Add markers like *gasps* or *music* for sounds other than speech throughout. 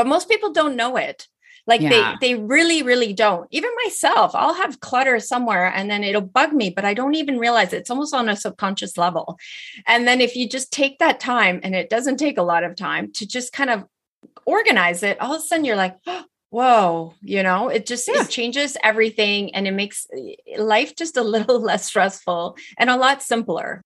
but most people don't know it. Like yeah. they they really really don't. Even myself, I'll have clutter somewhere and then it'll bug me, but I don't even realize it. it's almost on a subconscious level. And then if you just take that time and it doesn't take a lot of time to just kind of organize it, all of a sudden you're like, oh, whoa, you know, it just yeah. it changes everything and it makes eh, life just a little *laughs* less stressful and a lot simpler.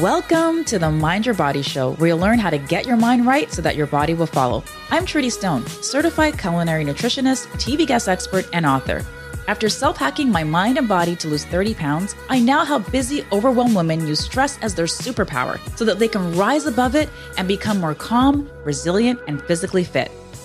Welcome to the Mind Your Body Show, where you'll learn how to get your mind right so that your body will follow. I'm Trudy Stone, certified culinary nutritionist, TV guest expert, and author. After self hacking my mind and body to lose 30 pounds, I now help busy, overwhelmed women use stress as their superpower so that they can rise above it and become more calm, resilient, and physically fit.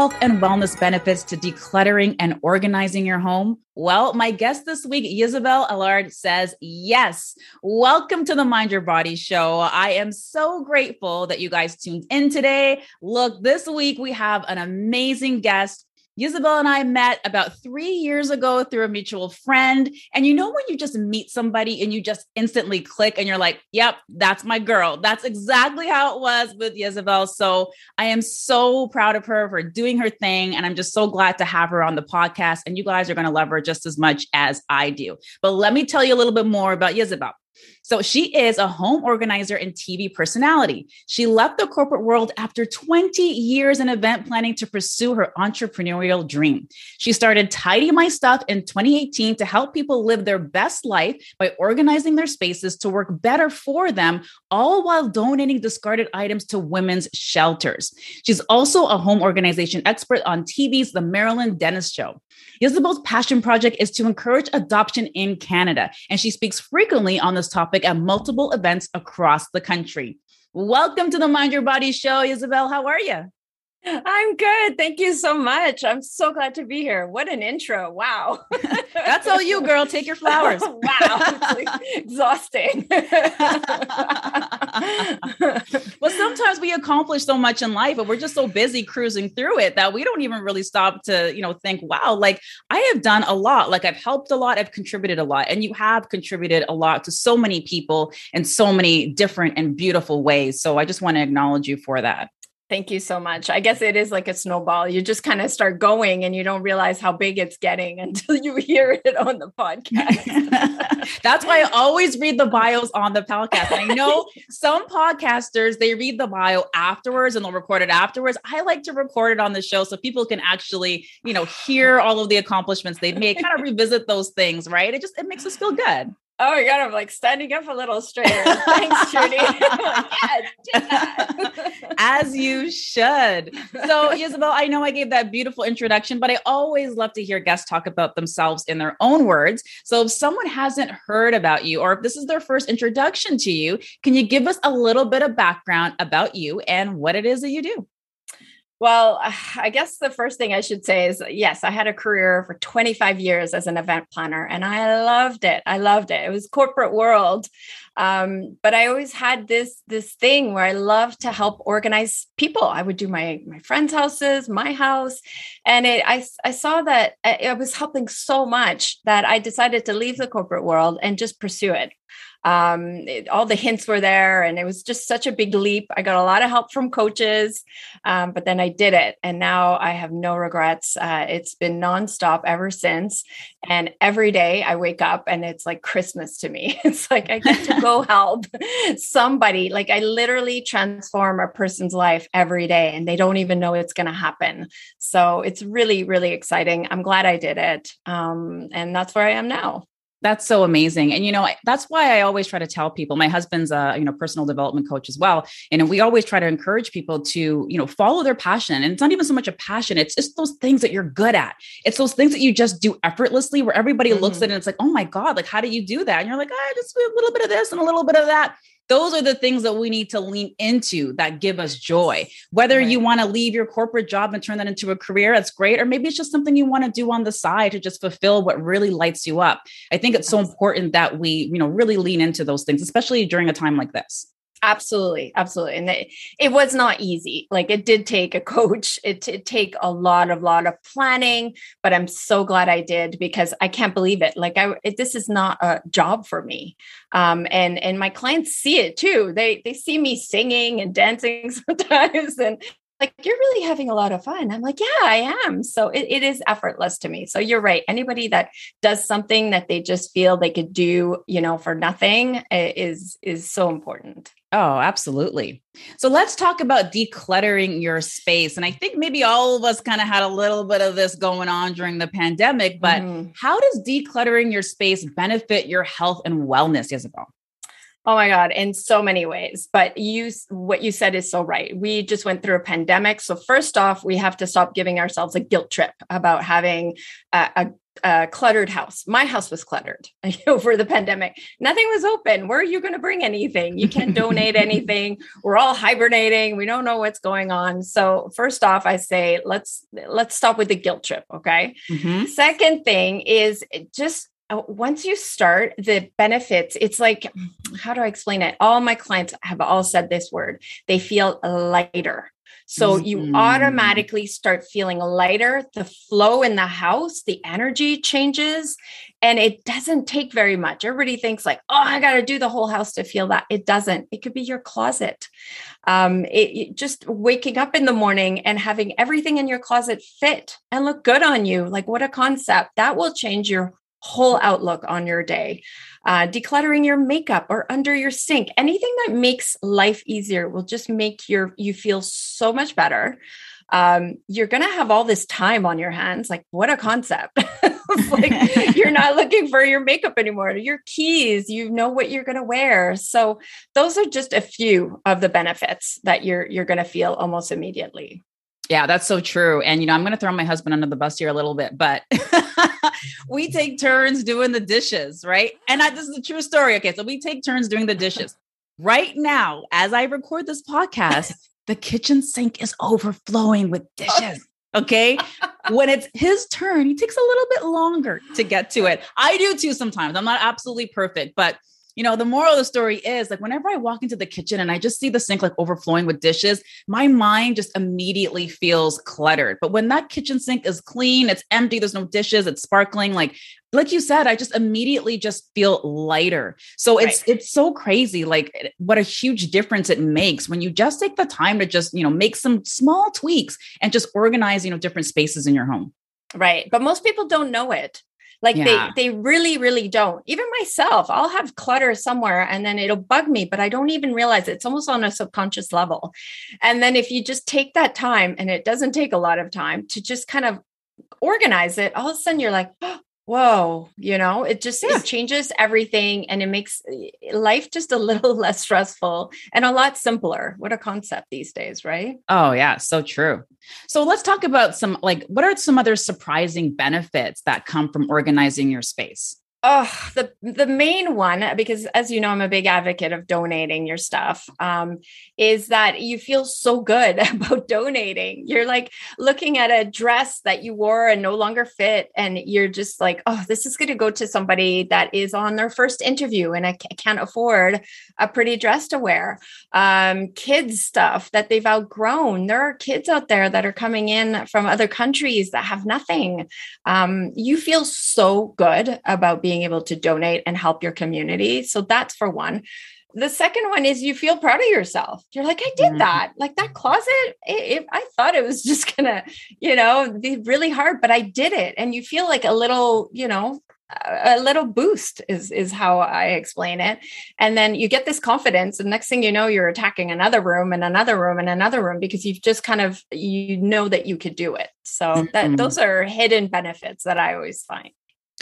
Health and wellness benefits to decluttering and organizing your home? Well, my guest this week, Ysabelle Allard, says yes. Welcome to the Mind Your Body show. I am so grateful that you guys tuned in today. Look, this week we have an amazing guest Ysabelle and I met about three years ago through a mutual friend. And you know, when you just meet somebody and you just instantly click and you're like, yep, that's my girl. That's exactly how it was with Ysabelle. So I am so proud of her for doing her thing. And I'm just so glad to have her on the podcast. And you guys are going to love her just as much as I do. But let me tell you a little bit more about Ysabelle. So she is a home organizer and TV personality. She left the corporate world after 20 years in event planning to pursue her entrepreneurial dream. She started Tidy My Stuff in 2018 to help people live their best life by organizing their spaces to work better for them, all while donating discarded items to women's shelters. She's also a home organization expert on TV's The Marilyn Denis Show. Ysabelle's passion project is to encourage adoption in Canada, and she speaks frequently on this topic at multiple events across the country. Welcome to the Mind Your Body Show, Ysabelle. How are you? I'm good. Thank you so much. I'm so glad to be here. What an intro. Wow. *laughs* That's all you, girl. Take your flowers. *laughs* wow. Like exhausting. *laughs* well, sometimes we accomplish so much in life, but we're just so busy cruising through it that we don't even really stop to, you know, think, wow, like I have done a lot. Like I've helped a lot, I've contributed a lot, and you have contributed a lot to so many people in so many different and beautiful ways. So I just want to acknowledge you for that. Thank you so much. I guess it is like a snowball. You just kind of start going and you don't realize how big it's getting *laughs* until you hear it on the podcast. *laughs* That's why I always read the bios on the podcast. I know *laughs* some podcasters, they read the bio afterwards and they'll record it afterwards. I like to record it on the show so people can actually, you know, hear all of the accomplishments they've made, kind of revisit those things, right? It just it makes us feel good. Oh my god, I'm like standing up a little straighter. Thanks, Trudy. *laughs* *laughs* As you should. So, *laughs* Ysabelle, I know I gave that beautiful introduction, but I always love to hear guests talk about themselves in their own words. So, if someone hasn't heard about you, or if this is their first introduction to you, can you give us a little bit of background about you and what it is that you do? Well, I guess the first thing I should say is yes, I had a career for 25 years as an event planner and I loved it. I loved it. It was corporate world. Um, but I always had this this thing where I love to help organize people. I would do my my friends' houses, my house, and it, I I saw that it was helping so much that I decided to leave the corporate world and just pursue it um, it, all the hints were there and it was just such a big leap. I got a lot of help from coaches um, but then i did it and now i have no regrets. Uh, it's been nonstop ever since and every day i wake up and it's like christmas to me. *laughs* It's like i get to go *laughs* help somebody. Like i literally transform a person's life every day and they don't even know it's going to happen. So it's really really exciting. I'm glad i did it um, and that's where i am now That's so amazing. And you know, that's why I always try to tell people, my husband's a, you know, personal development coach as well. And we always try to encourage people to, you know, follow their passion. And it's not even so much a passion, it's just those things that you're good at. It's those things that you just do effortlessly where everybody mm-hmm. looks at it and it's like, oh my God, like how do you do that? And you're like, I just do a little bit of this and a little bit of that those are the things that we need to lean into that give us joy. Whether right. you want to leave your corporate job and turn that into a career, that's great. Or maybe it's just something you want to do on the side to just fulfill what really lights you up. I think it's so important that we, you know, really lean into those things, especially during a time like this. Absolutely, absolutely, and it, it, was not easy. Like it did take a coach. *laughs* It did take a lot of lot of planning, but I'm so glad I did because I can't believe it. Like I, it, this is not a job for me, um, and and my clients see it too. They they see me singing and dancing *laughs* sometimes, and like you're really having a lot of fun i'm like yeah i am so it, it is effortless to me so you're right anybody that does something that they just feel they could do you know for nothing is is so important oh absolutely so let's talk about decluttering your space and i think maybe all of us kind of had a little bit of this going on during the pandemic but mm-hmm. how does decluttering your space benefit your health and wellness Ysabelle Oh my God, in so many ways. But you, what you said is so right. We just went through a pandemic. So, first off, we have to stop giving ourselves a guilt trip about having a, a a cluttered house. My house was cluttered *laughs* over the pandemic. Nothing was open. Where are you going to bring anything? You can't donate *laughs* anything. We're all hibernating. We don't know what's going on. So first off, I say let's let's stop with the guilt trip. Okay. Mm-hmm. Second thing is just uh, once you start the benefits it's like how do i explain it all my clients have all said this word they feel lighter so mm-hmm. you automatically start feeling lighter the flow in the house the energy changes and it doesn't take very much. Everybody thinks like oh i got to do the whole house to feel that. It doesn't. It could be your closet. Um, it, it, just waking up in the morning and having everything in your closet fit and look good on you. Like what a concept. That will change your whole outlook on your day. Uh, decluttering your makeup or under your sink, anything that makes life easier will just make your you feel so much better. Um, you're gonna have all this time on your hands. Like, what a concept! *laughs* like *laughs* you're not looking for your makeup anymore, your keys. You know what you're gonna wear. So those are just a few of the benefits that you're you're gonna feel almost immediately. Yeah, that's so true. And you know, I'm going to throw my husband under the bus here a little bit, but *laughs* *laughs* we take turns doing the dishes, right? And I, this is a true story. Okay, so we take turns doing the dishes. Right now, as I record this podcast, *laughs* the kitchen sink is overflowing with dishes. Okay. when it's his turn, he takes a little bit longer to get to it. I do too sometimes. I'm not absolutely perfect, but you know, the moral of the story is like whenever I walk into the kitchen and I just see the sink like overflowing with dishes, my mind just immediately feels cluttered. But when that kitchen sink is clean, it's empty, there's no dishes, it's sparkling, like like you said, I just immediately just feel lighter. So it's right. it's so crazy like what a huge difference it makes when you just take the time to just, you know, make some small tweaks and just organize, you know, different spaces in your home. Right. But most people don't know it. Like yeah. they they really really don't. Even myself, I'll have clutter somewhere and then it'll bug me, but I don't even realize it. it's almost on a subconscious level. And then if you just take that time and it doesn't take a lot of time to just kind of organize it, all of a sudden you're like, oh, whoa you know it just yeah. it changes everything and it makes eh, life just a *laughs* little less stressful and a lot simpler. What a concept these days right? Oh yeah so true. So let's talk about some like what are some other surprising benefits that come from organizing your space Oh, the the main one, because as you know, I'm a big advocate of donating your stuff. Um, is that you feel so good *laughs* about donating? You're like looking at a dress that you wore and no longer fit, and you're just like, oh, this is going to go to somebody that is on their first interview, and I can't afford a pretty dress to wear. Um, kids stuff that they've outgrown. There are kids out there that are coming in from other countries that have nothing. Um, you feel so good about being being able to donate and help your community. So that's for one. The second one is you feel proud of yourself. You're like, I did mm-hmm. that. Like that closet, it, it, I thought it was *laughs* just gonna, you know, be really hard, but I did it. And you feel like a little, you know, a little boost is is how I explain it. And then you get this confidence, and next thing you know, you're attacking another room and another room and another room because you've just kind of you know that you could do it. So that mm-hmm. those are hidden benefits that I always find.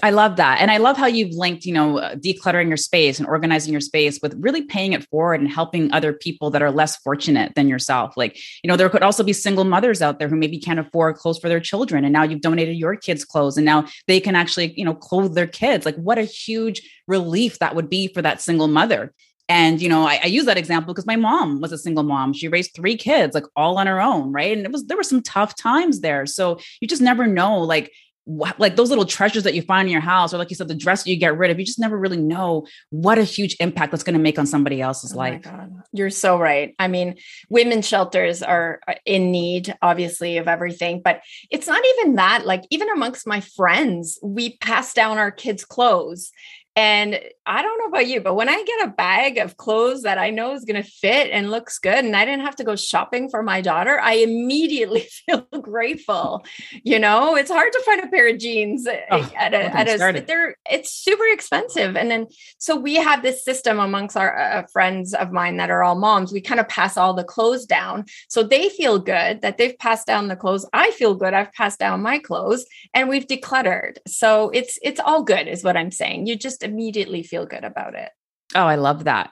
I love that. And I love how you've linked, you know, decluttering your space and organizing your space with really paying it forward and helping other people that are less fortunate than yourself. Like, you know, there could also be single mothers out there who maybe can't afford clothes for their children. And now you've donated your kids' clothes and now they can actually, you know, clothe their kids. Like, what a huge relief that would be for that single mother. And, you know, I, I use that example because my mom was a single mom. She raised three kids, like all on her own. Right. And it was, there were some tough times there. So you just never know, like, like those little treasures that you find in your house, or like you said, the dress you get rid of, you just never really know what a huge impact that's going to make on somebody else's oh life. You're so right. I mean, women's shelters are uh, in need, obviously, of everything, but it's not even that. Like, even amongst my friends, we pass down our kids' clothes and I don't know about you, but when I get a bag of clothes that I know is going to fit and looks good, and I didn't have to go shopping for my daughter, I immediately *laughs* feel grateful. You know, it's hard to find a pair of jeans oh, at a, at a they're it's super expensive. And then so we have this system amongst our uh, friends of mine that are all moms. We kind of pass all the clothes down, so they feel good that they've passed down the clothes. I feel good I've passed down my clothes, and we've decluttered. So it's it's all good, is what I'm saying. You just immediately feel good about it. Oh, I love that.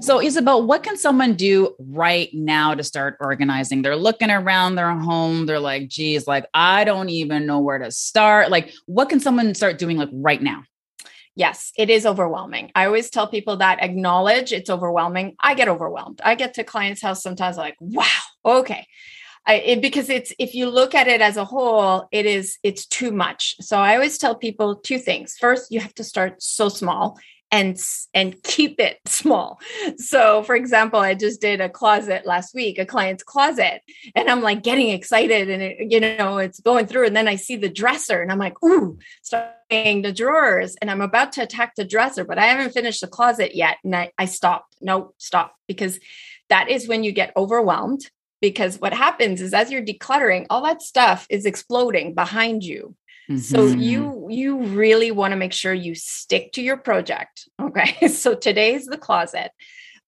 So, Ysabelle, what can someone do right now to start organizing? They're looking around their home. They're like, geez, like, I don't even know where to start. Like, what can someone start doing like right now? Yes, it is overwhelming. I always tell people that acknowledge it's overwhelming. I get overwhelmed. I get to clients' house sometimes like, wow, okay. I, it, because it's if you look at it as a whole it is it's too much so i always tell people two things first you have to start so small and and keep it *laughs* small. So for example, I just did a closet last week, a client's closet, and I'm like getting excited and it, you know, it's going through and then I see the dresser and I'm like, "Ooh, starting the drawers." And I'm about to attack the dresser, but I haven't finished the closet yet and I I stopped. No, stop because that is when you get overwhelmed because what happens is as you're decluttering all that stuff is exploding behind you. Mm-hmm. so you you really want to make sure you stick to your project *laughs* okay? So today's the closet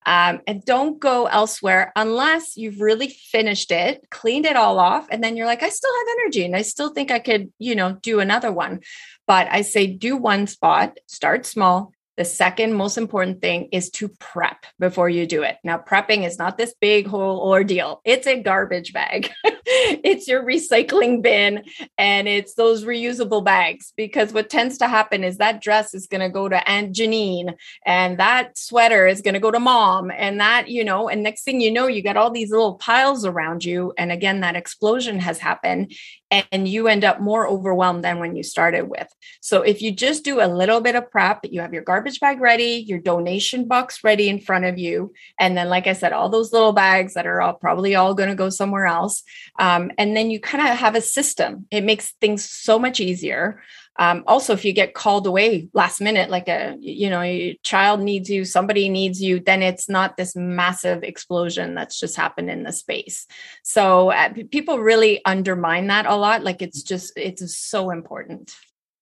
um, and don't go elsewhere unless you've really finished it cleaned it all off and then you're like i still have energy and i still think i could you know do another one. But i say do one spot start small the second most important thing is to prep before you do it. Now, prepping is not this big whole ordeal. It's a garbage bag. *laughs* it's your recycling bin and it's those reusable bags because what tends to happen is that dress is going to go to Aunt Janine and that sweater is going to go to mom and that, you know, and next thing you know, you got all these little piles around you. And again, that explosion has happened and you end up more overwhelmed than when you started with. So if you just do a little bit of prep, you have your garbage bag ready, your donation box ready in front of you, and then like I said, all those little bags that are all probably all going to go somewhere else, um, and then you kind of have a system. It makes things so much easier. Um, also, if you get called away last minute, like a you know, your child needs you, somebody needs you, then it's not this massive explosion that's just happened in the space. So uh, people really undermine that a lot. Like it's just it's so important.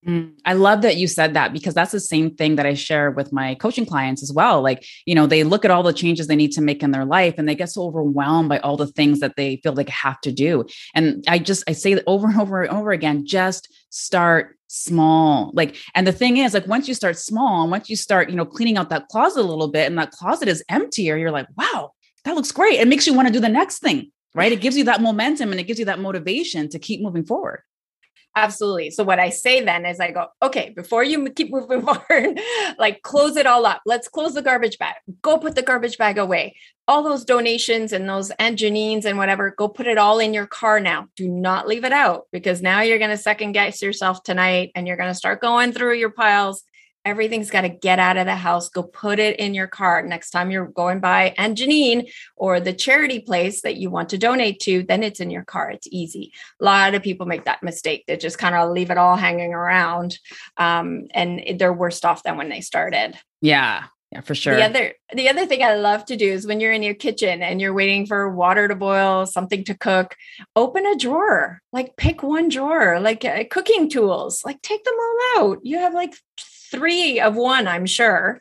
Mm, I love that you said that because that's the same thing that I share with my coaching clients as well. Like, you know, they look at all the changes they need to make in their life and they get so overwhelmed by all the things that they feel like have to do. And I just, I say that over and over and over again, just start small like and the thing is like once you start small and once you start you know cleaning out that closet a little bit and that closet is emptier you're like wow that looks great. It makes you want to do the next thing right? It gives you that momentum and it gives you that motivation to keep moving forward Absolutely. So what I say then is I go, okay, before you keep moving *laughs* forward, like close it all up. Let's close the garbage bag. Go put the garbage bag away. All those donations and those Aunt and whatever, go put it all in your car now. Do not leave it out because now you're going to second guess yourself tonight and you're going to start going through your piles everything's got to get out of the house. Go put it in your car. Next time you're going by Aunt Janine or the charity place that you want to donate to, then it's in your car. It's easy. A lot of people make that mistake. They just kind of leave it all hanging around. Um, and they're worse off than when they started. Yeah. Yeah, for sure. The other the other thing I love to do is when you're in your kitchen and you're waiting for water to boil, something to cook, open a drawer. Like pick one drawer, like uh, cooking tools. Like take them all out. You have like three of one, I'm sure.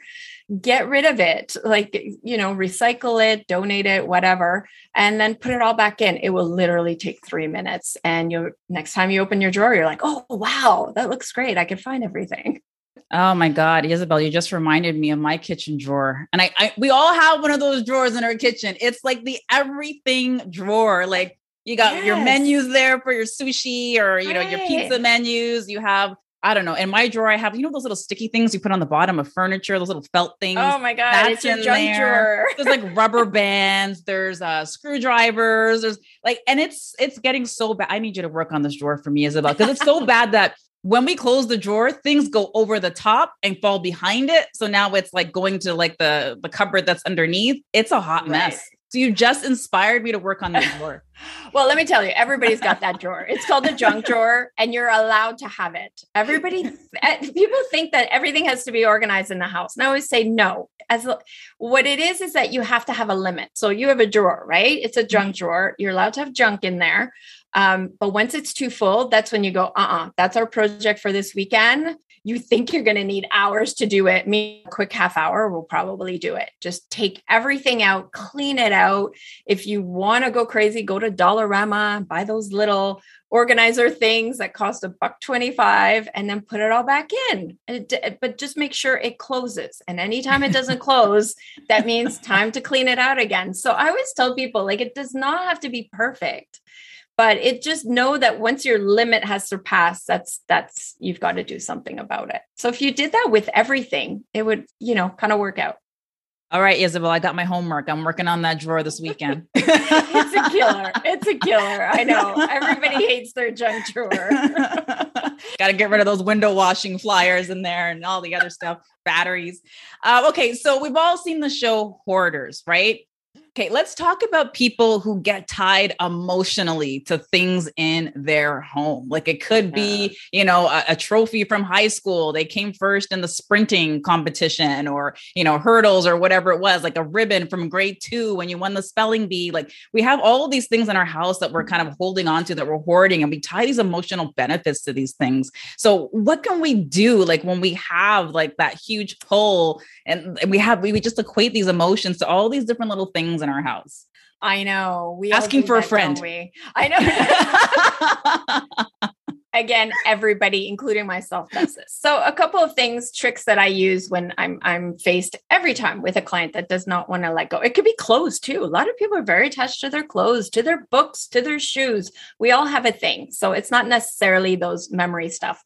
get rid of it, like, you know, recycle it, donate it, whatever, and then put it all back in. It will literally take three minutes. And you next time you open your drawer, you're like, oh, wow, that looks great. I can find everything. *laughs* Oh my God, Ysabelle, you just reminded me of my kitchen drawer. And I, I, we all have one of those drawers in our kitchen. It's like the everything drawer. Like you got yes. your menus there for your sushi or you know, right. your pizza menus. You have I don't know. In my drawer, I have, you know, those little sticky things you put on the bottom of furniture, those little felt things. Oh my God. That's it's your junk there. drawer. *laughs* there's like rubber bands, there's uh screwdrivers, there's like, and it's it's getting so bad. I need you to work on this drawer for me, Ysabelle, because it's so *laughs* bad that when we close the drawer, things go over the top and fall behind it. So now it's like going to like the the cupboard that's underneath. It's a hot right. mess. So you just inspired me to work on that drawer. *laughs* well, let me tell you, everybody's got that drawer. It's called the junk *laughs* drawer, and you're allowed to have it. Everybody, *laughs* eh, people think that everything has to be organized in the house. And I always say no. As what it is is that you have to have a limit. So you have a drawer, right? It's a junk mm-hmm. drawer. You're allowed to have junk in there. Um, but once it's too full, that's when you go, uh uh-uh, uh, that's our project for this weekend. You think you're going to need hours to do it. Me, a quick half hour will probably do it. Just take everything out, clean it out. If you want to go crazy, go to Dollarama, buy those little organizer things that cost a buck 25 and then put it all back in. It, but just make sure it closes. And anytime it doesn't *laughs* close, that means time to clean it out again. So I always tell people like it does not have to be perfect but it just know that once your limit has surpassed that's that's you've got to do something about it. So if you did that with everything it would you know kind of work out. All right Ysabelle i got my homework. I'm working on that drawer this weekend. *laughs* It's a killer. It's a killer. I know. Everybody *laughs* hates their junk drawer. *laughs* Got to get rid of those window washing flyers in there and all the other stuff batteries. Uh, okay so we've all seen the show hoarders right Okay, let's talk about people who get tied emotionally to things in their home. Like it could be, you know, a, a, trophy from high school. They came first in the sprinting competition or, you know, hurdles or whatever it was, like a ribbon from grade two when you won the spelling bee. Like we have all these things in our house that we're kind of holding on to that we're hoarding and we tie these emotional benefits to these things. So what can we do like when we have like that huge pull and we have, we, we just equate these emotions to all these different little things in our house. I know. We asking for a friend. We? I know. *laughs* *laughs* again everybody including myself does this. So a couple of things tricks that i use when i'm i'm faced every time with a client that does not want to let go. It could be clothes too. A lot of people are very attached to their clothes to their books to their shoes. We all have a thing so it's not necessarily those memory stuff.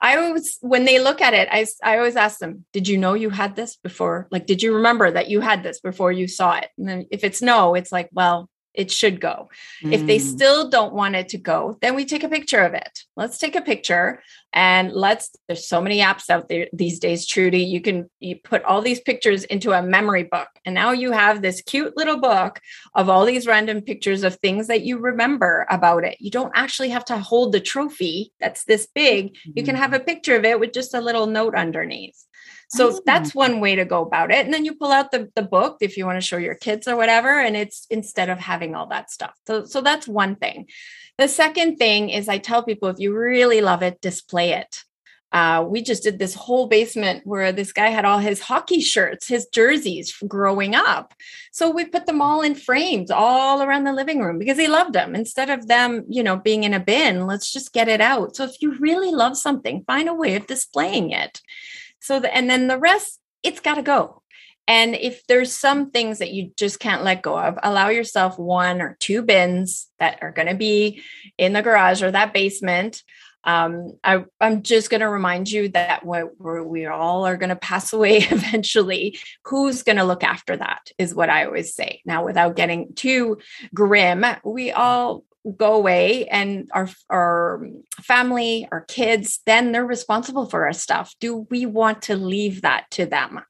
I always when they look at it i, I always ask them did you know you had this before? Like did you remember that you had this before you saw it? And then if it's no it's like well it should go. Mm. If they mm. still don't want it to go, then we take a picture of it. Let's take a picture and let's there's so many apps out there these days Trudy you can you put all these pictures into a memory book and now you have this cute little book of all these random pictures of things that you remember about it. You don't actually have to hold the trophy that's this big. Mm. You can have a picture of it with just a little note underneath. So oh. that's one way to go about it. And then you pull out the, the book if you want to show your kids or whatever. And it's instead of having all that stuff. So, so that's one thing. The second thing is I tell people if you really love it, display it. Uh, we just did this whole basement where this guy had all his hockey shirts, his jerseys growing up. So we put them all in frames all around the living room because he loved them. Instead of them, you know, being in a bin, let's just get it out. So if you really love something, find a way of displaying it. So, the, and then the rest, it's got to go. And if there's some things that you just can't let go of, allow yourself one or two bins that are going to be in the garage or that basement. Um, I, am just going to remind you that we we all are going to pass away *laughs* eventually. Who's going to look after that is what I always say. Now, without getting too grim, we all go away and our our family our kids then they're responsible for our stuff. Do we want to leave that to them?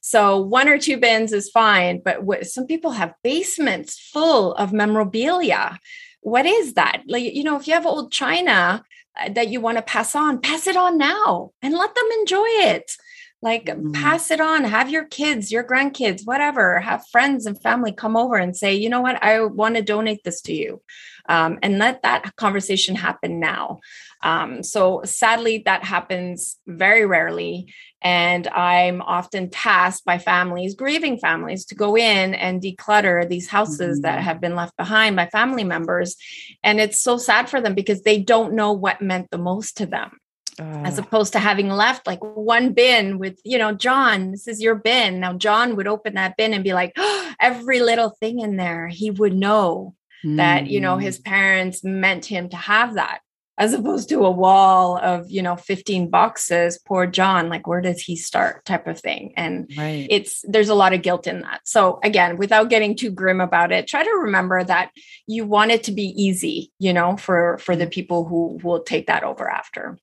So one or two bins is fine but what, some people have basements full of memorabilia. What is that? Like you know if you have old china uh, that you want to pass on pass it on now and let them enjoy it like mm-hmm. pass it on have your kids your grandkids whatever have friends and family come over and say you know what i want to donate this to you um, and let that conversation happen now um, so sadly that happens very rarely And I'm often tasked by families, grieving families, to go in and declutter these houses mm-hmm. that have been left behind by family members. And it's so sad for them because they don't know what meant the most to them. Uh, as opposed to having left like one bin with, you know, John, this is your bin. Now, John would open that bin and be like, oh, *gasps* every little thing in there, he would know mm-hmm. that, you know, his mm. parents meant him to have that as opposed to a wall of you know 15 boxes poor john like where does he start type of thing and right. it's there's a lot of guilt in that so again without getting too grim about it try to remember that you want it to be easy you know for for the people who will take that over after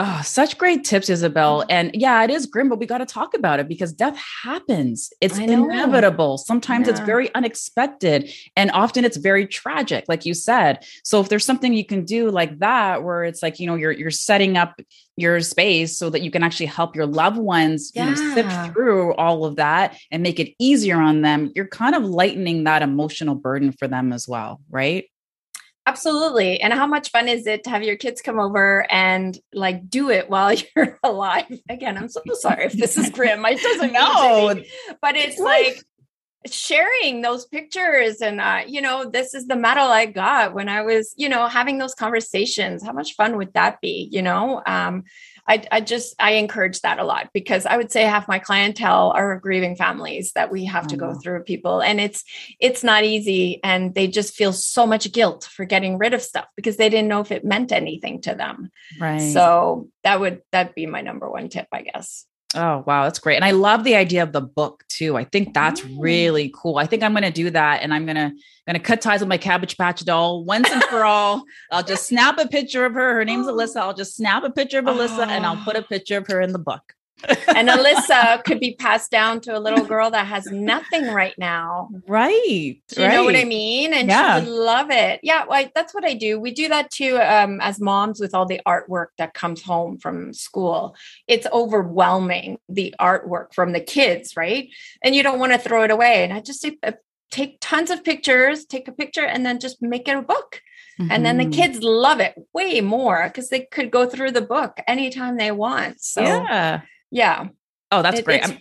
Oh, such great tips, Ysabelle. Mm-hmm. And yeah, it is grim, but we got to talk about it because death happens. It's inevitable. Sometimes yeah. it's very unexpected and often it's very tragic, like you said. So if there's something you can do like that, where it's like, you know, you're you're setting up your space so that you can actually help your loved ones yeah. you know, sift through all of that and make it easier on them, you're kind of lightening that emotional burden for them as well, right? Absolutely. And how much fun is it to have your kids come over and like do it while *laughs* you're alive? Again, I'm so sorry if this is grim. I doesn't know, but it's like sharing those pictures and uh, you know this is the medal i got when i was you know having those conversations how much fun would that be you know um, I, I just I encourage that a lot because I would say half my clientele are grieving families that we have to go mm. through people and it's it's not easy and they just feel so much guilt for getting rid of stuff because they didn't know if it meant anything to them. Right. So that would that'd be my number one tip, I guess. Oh, wow. That's great. And I love the idea of the book too. I think that's mm. really cool. I think I'm going to do that. And I'm going to, going to cut ties with my cabbage patch doll once and for all. I'll just snap a picture of her. Her name's Alyssa. I'll just snap a picture of Alyssa oh. and I'll put a picture of her in the book and Alyssa could be passed down to a little girl that has nothing right now. Right. You right. know what I mean? And yeah. she would love it. Yeah, well, that's what I do. We do that too um, as moms with all the artwork that comes home from school. It's overwhelming, the artwork from the kids, right? And you don't want to throw it away. And I just say, uh, take tons of pictures, take a picture, and then just make it a book. Mm-hmm. And then the mm-hmm. kids love it way more because they could go through the book anytime they want. So yeah yeah. Oh, that's it, great. I'm,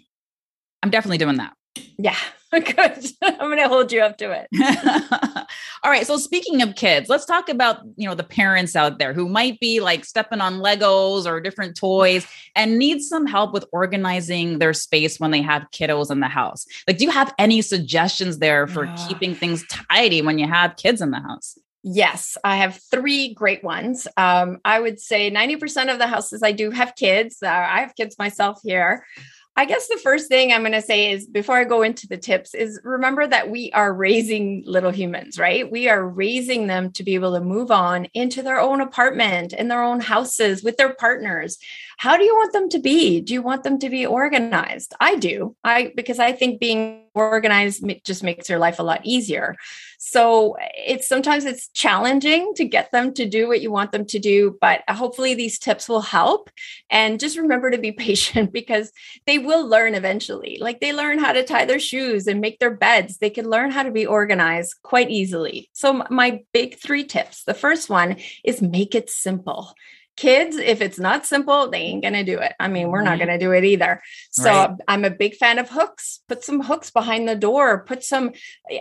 I'm definitely doing that. Yeah. *laughs* Good. I'm going to hold you up to it. *laughs* All right. So speaking of kids, let's talk about, you know, the parents out there who might be like stepping on Legos or different toys and need some help with organizing their space when they have kiddos in the house. Like, do you have any suggestions there for keeping things tidy when you have kids in the house? Yes, I have three great ones. Um, I would say 90% of the houses I do have kids. Uh, I have kids myself here. I guess the first thing I'm going to say is before I go into the tips is remember that we are raising little humans, right? We are raising them to be able to move on into their own apartment, in their own houses with their partners. How do you want them to be? Do you want them to be organized? I do. I because I think being organized just makes your life a lot easier. So it's sometimes it's challenging to get them to do what you want them to do, but hopefully these tips will help. And just remember to be *laughs* patient because they will learn eventually. Like they learn how to tie their shoes and make their beds. They can learn how to be organized quite easily. So my big 3 tips. The first one is make it simple kids if it's not simple they ain't gonna do it i mean we're not mm-hmm. gonna do it either so right. i'm a big fan of hooks put some hooks behind the door put some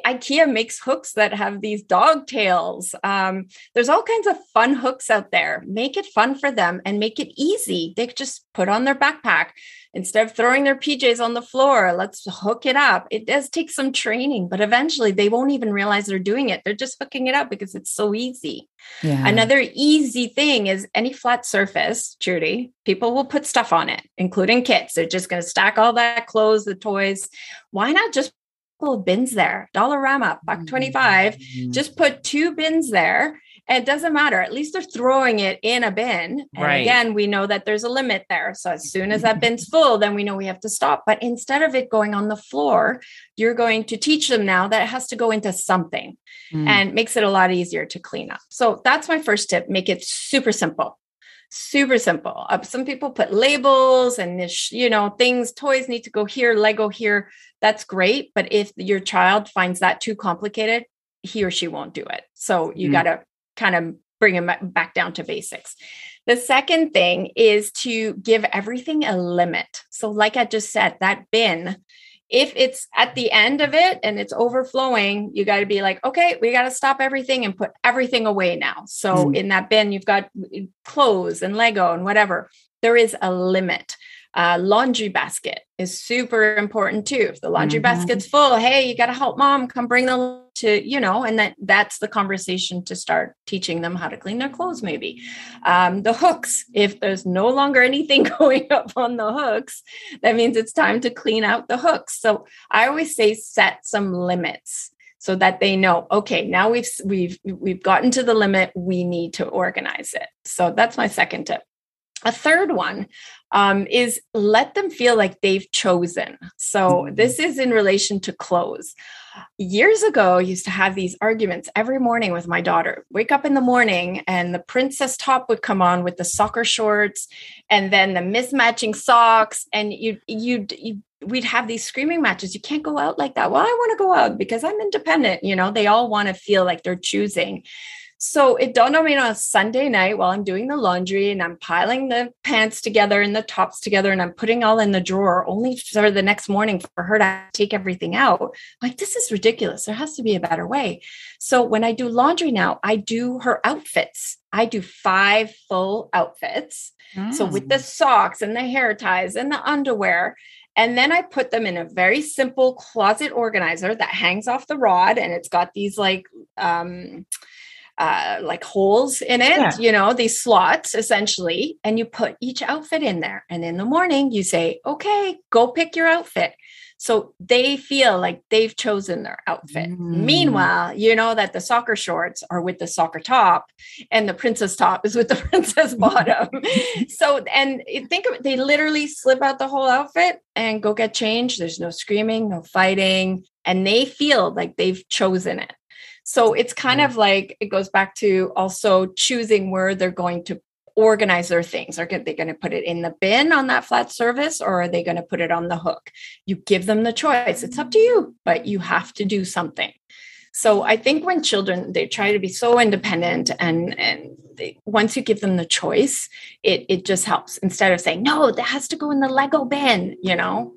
ikea makes hooks that have these dog tails um, there's all kinds of fun hooks out there make it fun for them and make it easy they just put on their backpack instead of throwing their PJs on the floor, let's hook it up. It does take some training, but eventually they won't even realize they're doing it. They're just hooking it up because it's so easy. Yeah. Another easy thing is any flat surface, Trudy, people will put stuff on it, including kids. They're just going to stack all that clothes, the toys. Why not just put bins there? Dollarama, buck 25. Mm-hmm. Just put two bins there it doesn't matter. At least they're throwing it in a bin. And right. again, we know that there's a limit there. So as soon as that bin's full, then we know we have to stop. But instead of it going on the floor, you're going to teach them now that it has to go into something mm. and makes it a lot easier to clean up. So that's my first tip. Make it super simple super simple. Uh, some people put labels and you know things, toys need to go here, Lego here. That's great, but if your child finds that too complicated, he or she won't do it. So you mm. got to kind of bring them back down to basics. The second thing is to give everything a limit. So, like I just said, that bin, if it's at the end of it and it's overflowing, you got to be like, okay, we got to stop everything and put everything away now. So, mm. in that bin, you've got clothes and Lego and whatever. There is a limit. Uh, laundry basket is super important too. If the laundry mm-hmm. basket's full, hey, you got to help mom come bring the to you know, and that that's the conversation to start teaching them how to clean their clothes. Maybe um, the hooks. If there's no longer anything *laughs* going up on the hooks, that means it's time to clean out the hooks. So I always say set some limits so that they know okay now we've we've we've gotten to the limit we need to organize it so that's my second tip a third one um, is let them feel like they've chosen. So, mm-hmm. this is in relation to clothes. Years ago, I used to have these arguments every morning with my daughter. Wake up in the morning, and the princess top would come on with the soccer shorts, and then the mismatching socks, and you you you we'd have these screaming matches. You can't go out like that. Well, I want to go out because I'm independent. You know, they all want to feel like they're choosing. So it dawned on me on a Sunday night while I'm doing the laundry and I'm piling the pants together and the tops together and I'm putting all in the drawer only for the next morning for her to take everything out. like, this is ridiculous. There has to be a better way. So when I do laundry now, I do her outfits. I do five full outfits. Mm. So with the mm. socks and the hair ties and the underwear. And then I put them in a very simple closet organizer that hangs off the rod and it's got these like um uh, like holes in it, yeah. you know, these slots essentially, and you put each outfit in there. And in the morning, you say, okay, go pick your outfit. So they feel like they've chosen their outfit. Mm. Meanwhile, you know that the soccer shorts are with the soccer top and the princess top is with the *laughs* princess bottom. *laughs* so, and think of it, they literally slip out the whole outfit and go get changed. There's no screaming, no fighting, and they feel like they've chosen it. So it's kind of like it goes back to also choosing where they're going to organize their things. Are they going to put it in the bin on that flat surface or are they going to put it on the hook? You give them the choice. It's up to you, but you have to do something. So I think when children they try to be so independent and and they, once you give them the choice, it it just helps instead of saying no, that has to go in the Lego bin, you know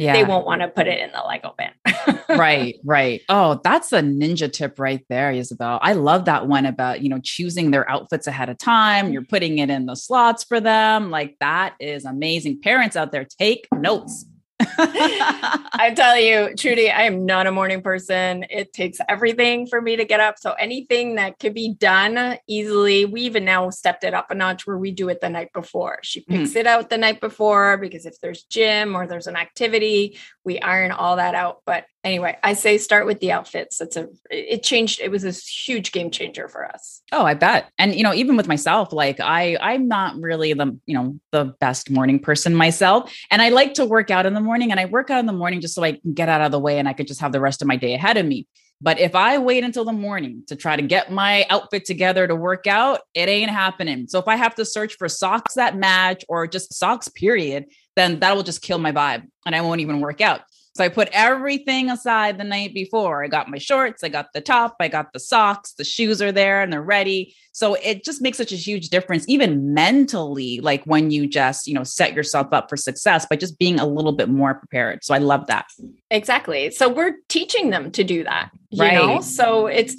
yeah. they won't want to put it in the Lego bin. *laughs* right, right. Oh, that's a ninja tip right there, Ysabelle. I love that one about, you know, choosing their outfits ahead of time. You're putting it in the slots for them. Like that is amazing. Parents out there, take notes. I tell you, Trudy, I am not a morning person. It takes everything for me to get up. So anything that could be done easily, we even now stepped it up a notch where we do it the night before. She picks mm. it out the night before because if there's gym or there's an activity, we iron all that out. But anyway, I say start with the outfits. It's a it changed. It was a huge game changer for us. Oh, I bet. And you know, even with myself, like I I'm not really the you know the best morning person myself, and I like to work out in the morning, and I work out in the morning just so I can get out of the way and I could just have the rest of my day ahead of me. But if I wait until the morning to try to get my outfit together to work out, it ain't happening. So if I have to search for socks that match or just socks, period, then that will just kill my vibe and I won't even work out. So I put everything aside the night before. I got my shorts, I got the top, I got the socks, the shoes are there and they're ready. So it just makes such a huge difference, even mentally, like when you just, you know, set yourself up for success by just being a little bit more prepared. So I love that. Exactly. So we're teaching them to do that, you right. know? So it's,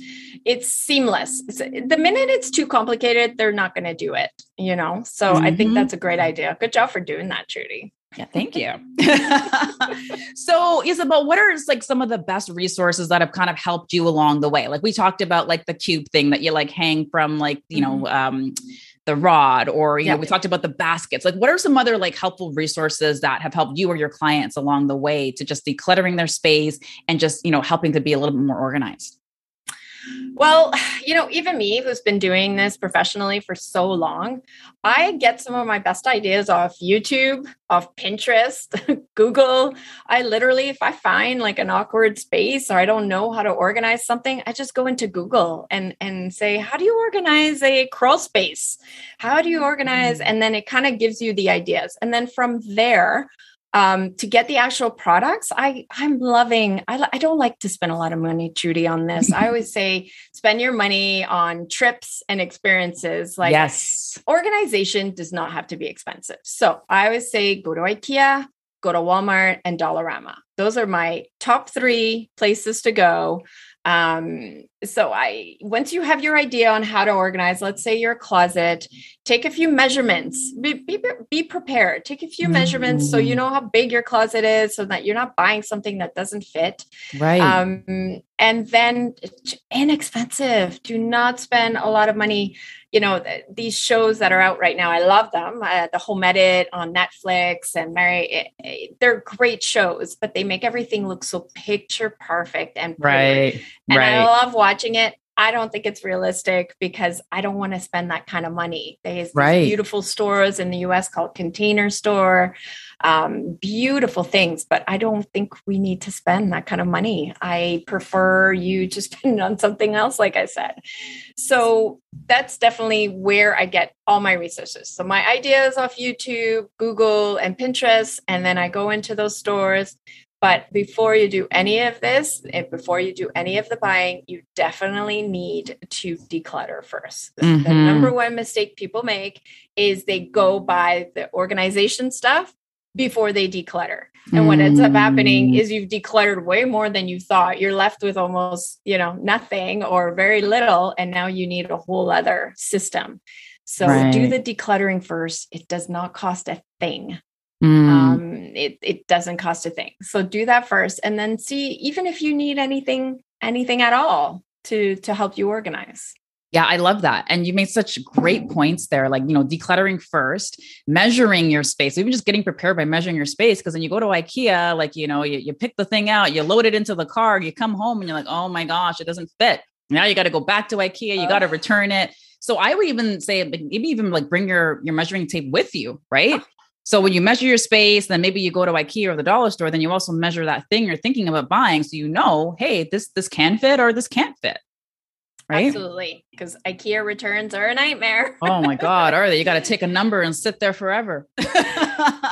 it's seamless. It's, the minute it's too complicated, they're not going to do it, you know? So mm-hmm. I think mm-hmm. that's a great idea. Good job for doing that, Trudy. Yeah, thank you. *laughs* so, Ysabelle, what are like some of the best resources that have kind of helped you along the way? Like we talked about like the cube thing that you like hang from like, you mm-hmm. know, um the rod or you yeah. know we talked about the baskets like what are some other like helpful resources that have helped you or your clients along the way to just decluttering their space and just you know helping to be a little bit more organized well, *sighs* you know, even me who's been doing this professionally for so long, I get some of my best ideas off YouTube, off Pinterest, *laughs* Google. I literally, if I find like an awkward space or I don't know how to organize something, I just go into Google and and say, how do you organize a crawl space? How do you organize? Mm. And then it kind of gives you the ideas. And then from there, um, to get the actual products, I I'm loving. I I don't like to spend a lot of money, Trudy, on this. I *laughs* always say spend your money on trips and experiences. Like yes, organization does not have to be expensive. So I always say go to IKEA, go to Walmart, and Dollarama. Those are my top three places to go um, so I once you have your idea on how to organize, let's say your closet, take a few measurements. Be, be, be prepared. Take a few mm-hmm. measurements so you mm. know how big your closet is, so that you're not buying something that doesn't fit. Right. Um, and then inexpensive. Do not spend a lot of money you know these shows that are out right now i love them uh, the home edit on netflix and mary it, it, they're great shows but they make everything look so picture perfect and pretty. right and right. i love watching it I don't think it's realistic because I don't want to spend that kind of money. There's right. beautiful stores in the US called Container Store, um, beautiful things, but I don't think we need to spend that kind of money. I prefer you to *laughs* spend it on something else, like I said. So that's definitely where I get all my resources. So my ideas off YouTube, Google, and Pinterest, and then I go into those stores. But before you do any of this, before you do any of the buying, you definitely need to declutter 1st mm-hmm. The number one mistake people make is they go buy the organization stuff before they declutter. And what ends up happening mm. is you've decluttered way more than you thought. You're left with almost, you know, nothing or very little. And now you need a whole other system. So right. do the decluttering first. It does not cost a thing. Mm. Um, it, it doesn't cost a thing. So do that first and then see even if you need anything, anything at all to to help you organize. Yeah, I love that. And you made such great points there, like, you know, decluttering first, measuring your space, even just getting prepared by measuring your space. Because when you go to IKEA, like, you know, you, you pick the thing out, you load it into the car, you come home and you're like, oh my gosh, it doesn't fit. Now you got to go back to IKEA, you got to return it. So I would even say maybe even like bring your your measuring tape with you, right? So when you measure your space, then maybe you go to IKEA or the dollar store, then you also measure that thing you're thinking about buying. So you know, hey, this this can fit or this can't fit right? Absolutely. Because IKEA returns are a nightmare. oh my God. Are they? You got to *laughs* take a number and sit there forever. *laughs*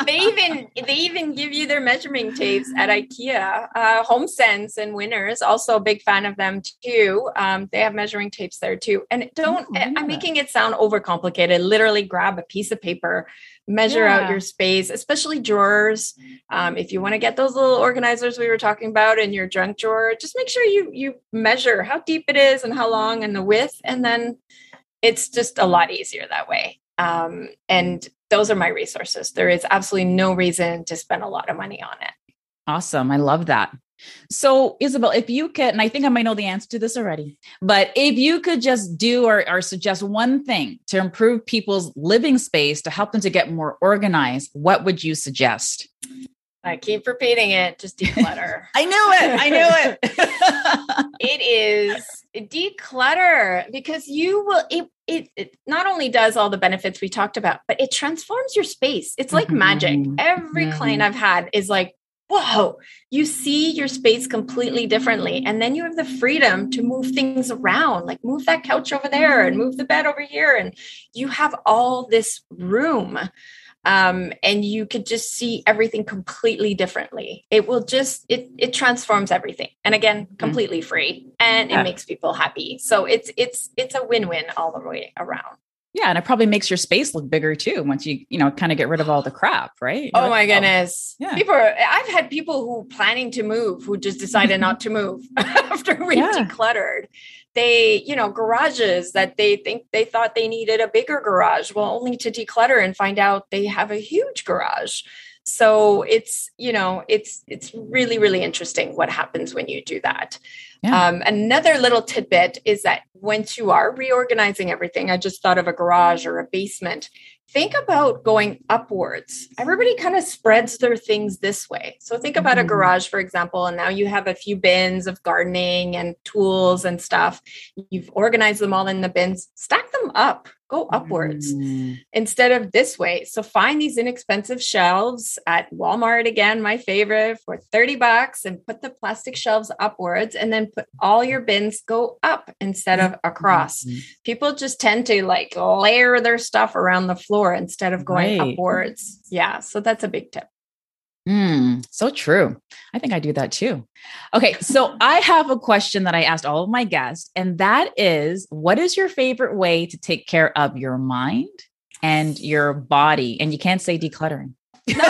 they even they even give you their measuring tapes at IKEA. Uh, HomeSense and Winners, also a big fan of them too. Um, they have measuring tapes there too. And don't oh, I'm making it sound overcomplicated. Literally grab a piece of paper, measure yeah. out your space, especially drawers. Um, if you want to get those little organizers we were talking about in your junk drawer, just make sure you you measure how deep it is and how long and the width, and then it's just a lot easier that way. Um, and those are my resources. There is absolutely no reason to spend a lot of money on it. Awesome. I love that. So, Ysabelle, if you could, and I think I might know the answer to this already, but if you could just do or, or, suggest one thing to improve people's living space to help them to get more organized, what would you suggest? I keep repeating it, just declutter. *laughs* I knew it. I knew it. *laughs* it is declutter because you will it, it, it not only does all the benefits we talked about, but it transforms your space. It's like mm-hmm. magic. Every mm-hmm. client I've had is like, whoa, you see your space completely differently. And then you have the freedom to move things around, like move that couch over there and move the bed over here. And you have all this room. Um, and you could just see everything completely differently. It will just it it transforms everything, and again, mm-hmm. completely free, and it makes people happy. So it's it's it's a win win all the way around. Yeah, and it probably makes your space look bigger too once you, you know, kind of get rid of all the crap, right? oh my goodness. Yeah. People are, I've had people who planning to move who just decided not to move *laughs* after we yeah. decluttered. They, you know, garages that they think they thought they needed a bigger garage, well, only to declutter and find out they have a huge garage. So it's, you know, it's it's really, really interesting what happens when you do that. Yeah. Um, another little tidbit is that once you are reorganizing everything, I just thought of a garage or a basement. Think about going upwards. Everybody kind of spreads their things this way. So think about mm-hmm. a garage, for example, and now you have a few bins of gardening and tools and stuff. You've organized them all in the bins, stack them up go upwards mm. instead of this way. So find these inexpensive shelves at Walmart again, my favorite for 30 bucks and put the plastic shelves upwards and then put all your bins go up instead of across. Mm-hmm. People just tend to like layer their stuff around the floor instead of going right. upwards. Yeah, so that's a big tip. Mm, so true. I think I do that too. Okay, so I have a question that I asked all of my guests, and that is what is your favorite way to take care of your mind and your body? And you can't say decluttering. No, *laughs* *laughs* no,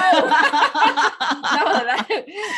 that,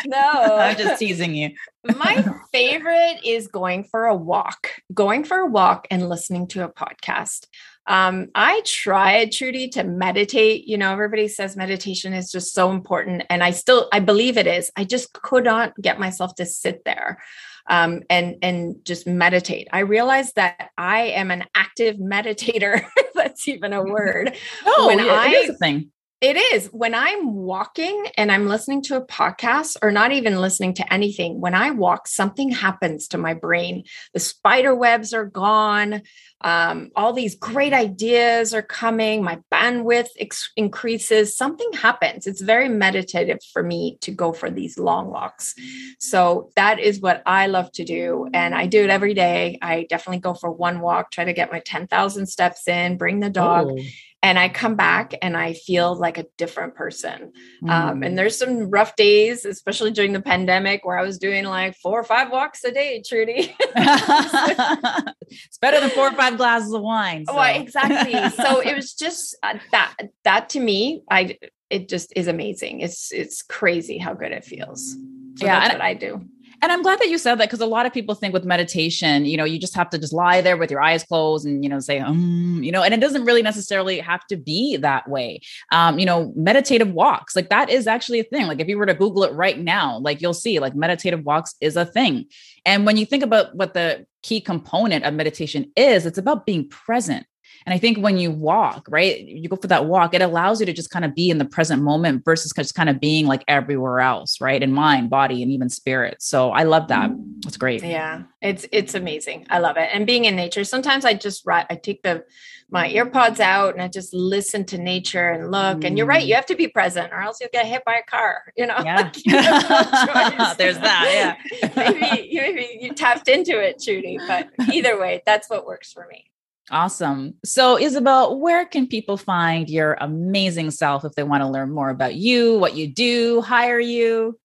no. I'm just teasing you. My favorite is going for a walk, going for a walk and listening to a podcast. Um, I tried, Trudy, to meditate. You know, everybody says meditation is just so important. And I still, I believe it is. I just could not get myself to sit there um, and and just meditate. I realized that I am an active *laughs* meditator. that's even a *laughs* word. Oh, when yeah, I, it is a thing. It is. When I'm walking and I'm listening to a podcast or not even listening to anything, when I walk, something happens to my brain. The spider webs are gone. Um, all these great ideas are coming. My bandwidth ex- increases. Something happens. It's very meditative for me to go for these long walks. So that is what I love to do. And I do it every day. I definitely go for one walk, try to get my 10,000 steps in, bring the dog. Oh and I come back and I feel like a different person. Mm. Um, and mm. there's some rough days, especially during the pandemic, where I was doing like four or five walks a day, Trudy. *laughs* it's better than four or five glasses of wine. So. Well, exactly. so *laughs* it was just uh, that. That to me, I it just is amazing. It's it's crazy how good it feels. So yeah, that's what I do. And I'm glad that you said that because a lot of people think with meditation, you know, you just have to just lie there with your eyes closed and, you know, say, um, you know, and it doesn't really necessarily have to be that way. Um, you know, meditative walks, like that is actually a thing. Like if you were to Google it right now, like you'll see like meditative walks is a thing. And when you think about what the key component of meditation is, it's about being present. And I think when you walk, right, you go for that walk, it allows you to just kind of be in the present moment versus just kind of being like everywhere else, right? In mind, body, and even spirit. So I love that. That's great. Yeah, it's it's amazing. I love it. And being in nature. Sometimes I just I take the my earpods out and I just listen to nature and look. Mm. And you're right, you mm. have to be present, or else you'll get hit by a car. You know, *laughs* yeah. no *laughs* There's that. Yeah, *laughs* maybe maybe you tapped into it, Trudy, But either way, that's what works for me. Awesome. So, Ysabelle, where can people find your amazing self if they want to learn more about you, what you do, hire you?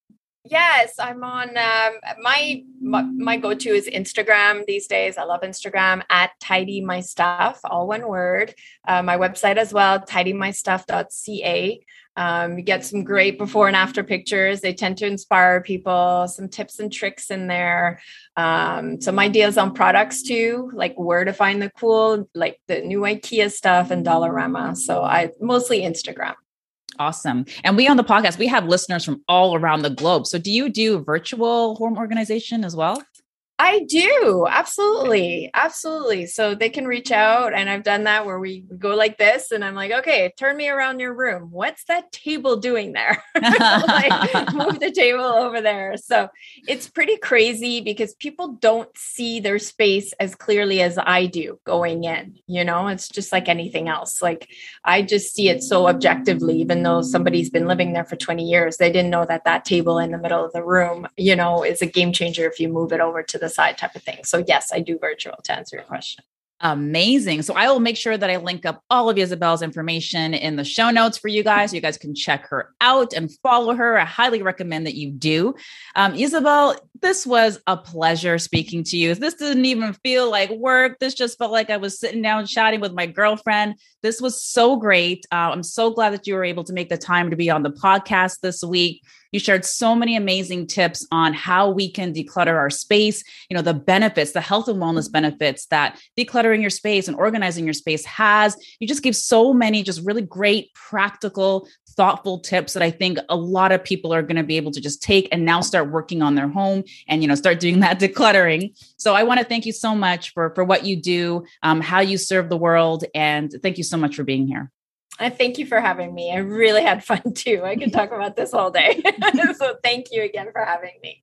Yes, I'm on um, my, my, my go-to is Instagram these days. I love Instagram at tidy my stuff, all one word. Uh, my website as well, tidymystuff.ca. Um, you get some great before and after pictures. They tend to inspire people, some tips and tricks in there. Um, some ideas on products too, like where to find the cool, like the new IKEA stuff and Dollarama. So I mostly Instagram. Awesome. And we on the podcast, we have listeners from all around the globe. So do you do virtual home organization as well? I do. Absolutely. Absolutely. So they can reach out. And I've done that where we go like this. And I'm like, okay, turn me around your room. What's that table doing there? *laughs* like, *laughs* move the table over there. So it's pretty crazy because people don't see their space as clearly as I do going in. You know, it's just like anything else. Like I just see it so objectively, even though somebody's been living there for 20 years, they didn't know that that table in the middle of the room, you know, is a game changer if you move it over to the the side type of thing. So yes, I do virtual to answer your question. Amazing. So I will make sure that I link up all of Ysabelle's information in the show notes for you guys. You guys can check her out and follow her. I highly recommend that you do. Um, Ysabelle, this was a pleasure speaking to you. This didn't even feel like work. This just felt like I was sitting down chatting with my girlfriend. This was so great. Uh, I'm so glad that you were able to make the time to be on the podcast this week. You shared so many amazing tips on how we can declutter our space, you know, the benefits, the health and wellness benefits that decluttering your space and organizing your space has. You just gave so many just really great practical thoughtful tips that I think a lot of people are going to be able to just take and now start working on their home and you know start doing that *laughs* decluttering. So I want to thank you so much for for what you do, um, how you serve the world, and thank you so much for being here. I thank you for having me. I really had fun too. I could talk about this all day. *laughs* so thank you again for having me.